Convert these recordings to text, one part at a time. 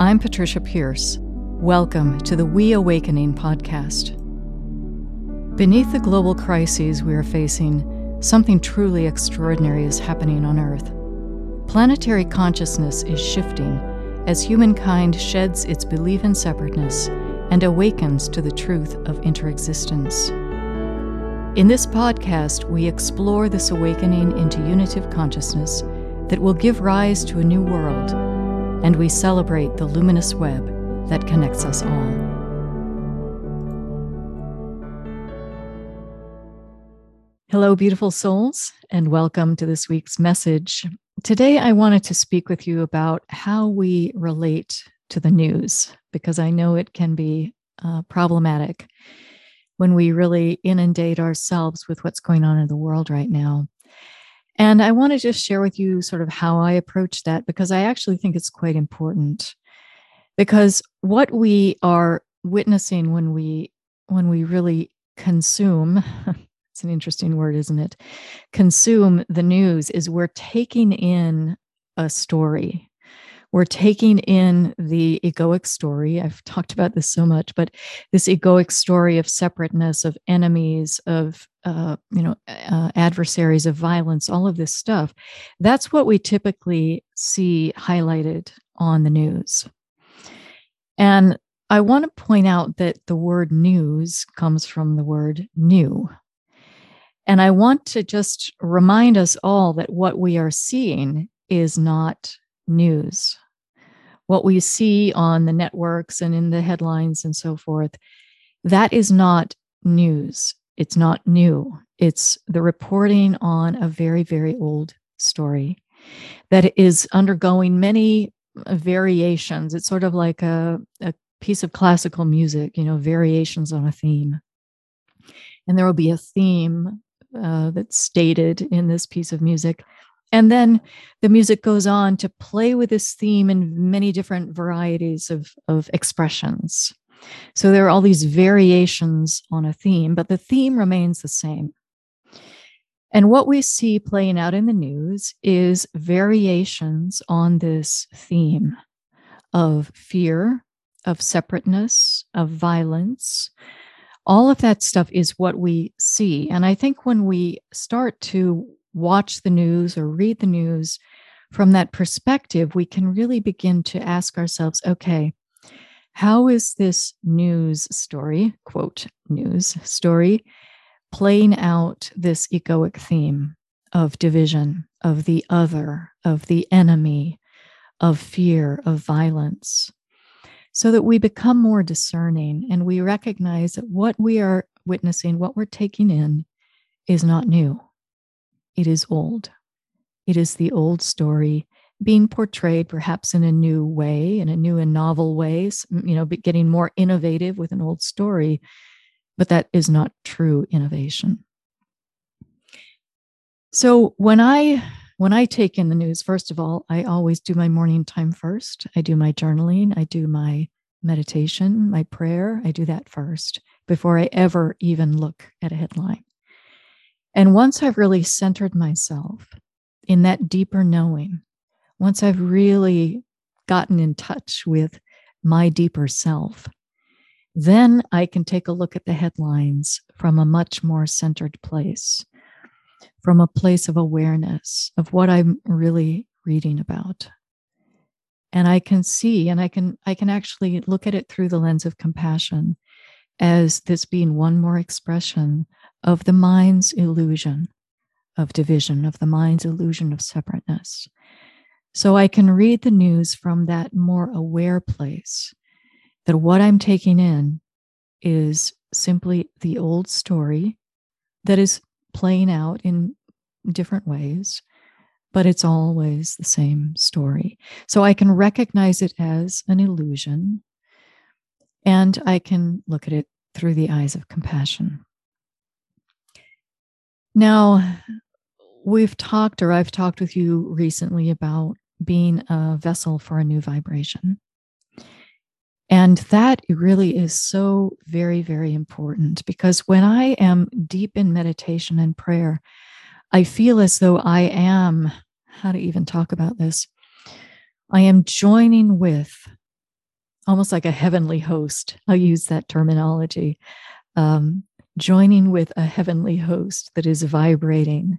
I'm Patricia Pearce. Welcome to the WeAwakening podcast. Beneath the global crises we are facing, something truly extraordinary is happening on Earth. Planetary consciousness is shifting as humankind sheds its belief in separateness and awakens to the truth of interexistence. In this podcast, we explore this awakening into unitive consciousness that will give rise to a new world, and we celebrate the luminous web that connects us all. Hello, beautiful souls, and welcome to this week's message. Today, I wanted to speak with you about how we relate to the news, because I know it can be uh, problematic when we really inundate ourselves with what's going on in the world right now. And I want to just share with you sort of how I approach that because I actually think it's quite important. Because what we are witnessing when we when we really consume it's an interesting word isn't it consume the news is we're taking in a story we're taking in the egoic story. I've talked about this so much, but this egoic story of separateness, of enemies, of uh, you know uh, adversaries, of violence, all of this stuff. That's what we typically see highlighted on the news. And I want to point out that the word news comes from the word new. And I want to just remind us all that what we are seeing is not news. What we see on the networks and in the headlines and so forth, that is not news. It's not new. It's the reporting on a very, very old story that is undergoing many variations. It's sort of like a, a piece of classical music, you know, variations on a theme. And there will be a theme uh, that's stated in this piece of music and then the music goes on to play with this theme in many different varieties of, of expressions. So there are all these variations on a theme, but the theme remains the same. And what we see playing out in the news is variations on this theme of fear, of separateness, of violence. All of that stuff is what we see. And I think when we start to watch the news or read the news from that perspective, we can really begin to ask ourselves okay, how is this news story, quote, news story, playing out this egoic theme of division, of the other, of the enemy, of fear, of violence? So that we become more discerning and we recognize that what we are witnessing, what we're taking in, is not new it is old. It is the old story being portrayed perhaps in a new way, in a new and novel way, you know, getting more innovative with an old story, but that is not true innovation. So when I when I take in the news, first of all, I always do my morning time first. I do my journaling, I do my meditation, my prayer. I do that first before I ever even look at a headline. And once I've really centered myself in that deeper knowing, once I've really gotten in touch with my deeper self, then I can take a look at the headlines from a much more centered place, from a place of awareness of what I'm really reading about. And I can see and I can I can actually look at it through the lens of compassion as this being one more expression of the mind's illusion of division, of the mind's illusion of separateness. So I can read the news from that more aware place that what I'm taking in is simply the old story that is playing out in different ways, but it's always the same story. So I can recognize it as an illusion and I can look at it through the eyes of compassion. Now, we've talked, or I've talked with you recently about being a vessel for a new vibration. And that really is so very, very important because when I am deep in meditation and prayer, I feel as though I am, how to even talk about this, I am joining with almost like a heavenly host. I'll use that terminology. Um, joining with a heavenly host that is vibrating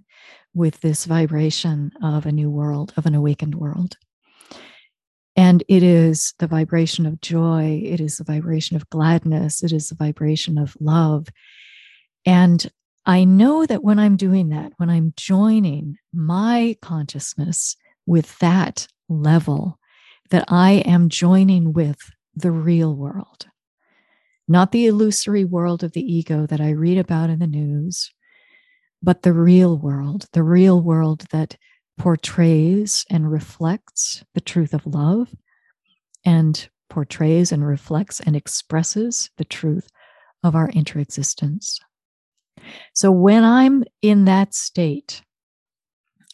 with this vibration of a new world, of an awakened world. And it is the vibration of joy, it is the vibration of gladness, it is the vibration of love. And I know that when I'm doing that, when I'm joining my consciousness with that level, that I am joining with the real world, not the illusory world of the ego that I read about in the news, but the real world, the real world that portrays and reflects the truth of love and portrays and reflects and expresses the truth of our interexistence. So when I'm in that state,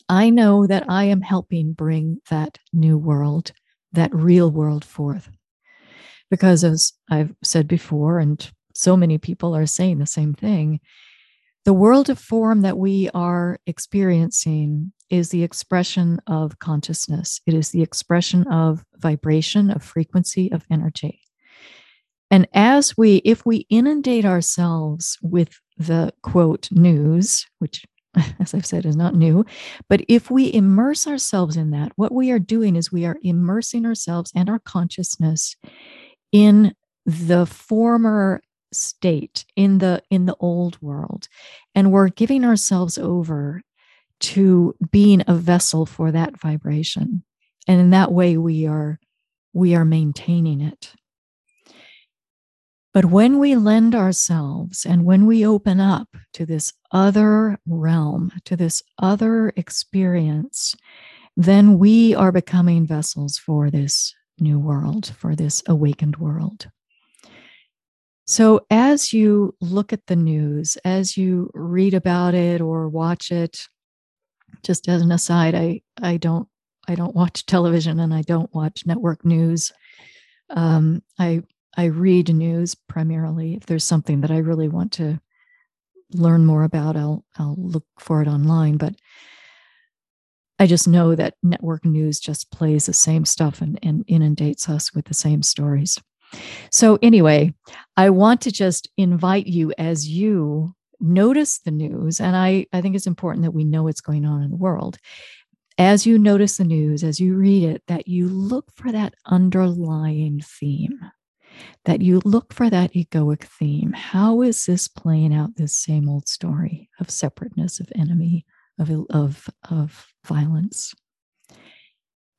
I know that I am helping bring that new world, that real world forth. Because as I've said before, and so many people are saying the same thing, the world of form that we are experiencing is the expression of consciousness. It is the expression of vibration, of frequency, of energy. And as we, if we inundate ourselves with the quote news, which, as I've said, is not new, but if we immerse ourselves in that, what we are doing is we are immersing ourselves and our consciousness in the former state in the in the old world. And we're giving ourselves over to being a vessel for that vibration. And in that way we are we are maintaining it. But when we lend ourselves and when we open up to this other realm to this other experience then we are becoming vessels for this new world for this awakened world so, as you look at the news, as you read about it or watch it, just as an aside, I I don't I don't watch television and I don't watch network news. Um, I I read news primarily. If there's something that I really want to learn more about, I'll I'll look for it online. But I just know that network news just plays the same stuff and, and inundates us with the same stories. So, anyway, I want to just invite you as you notice the news, and I, I think it's important that we know what's going on in the world. As you notice the news, as you read it, that you look for that underlying theme, that you look for that egoic theme. How is this playing out this same old story of separateness, of enemy, of, of, of violence?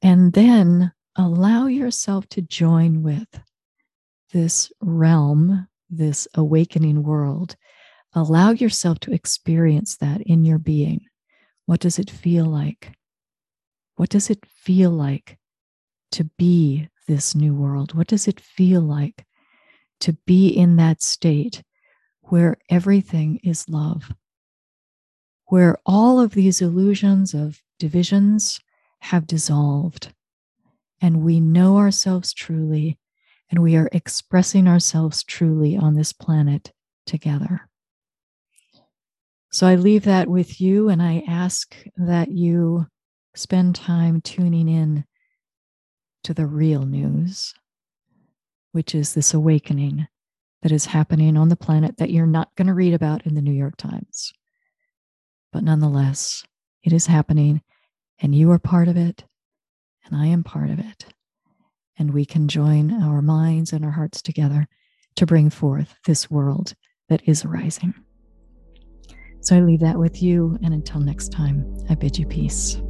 And then allow yourself to join with this realm, this awakening world, allow yourself to experience that in your being. What does it feel like? What does it feel like to be this new world? What does it feel like to be in that state where everything is love? Where all of these illusions of divisions have dissolved and we know ourselves truly and we are expressing ourselves truly on this planet together. So I leave that with you, and I ask that you spend time tuning in to the real news, which is this awakening that is happening on the planet that you're not going to read about in the New York Times. But nonetheless, it is happening, and you are part of it, and I am part of it and we can join our minds and our hearts together to bring forth this world that is arising. So I leave that with you, and until next time, I bid you peace.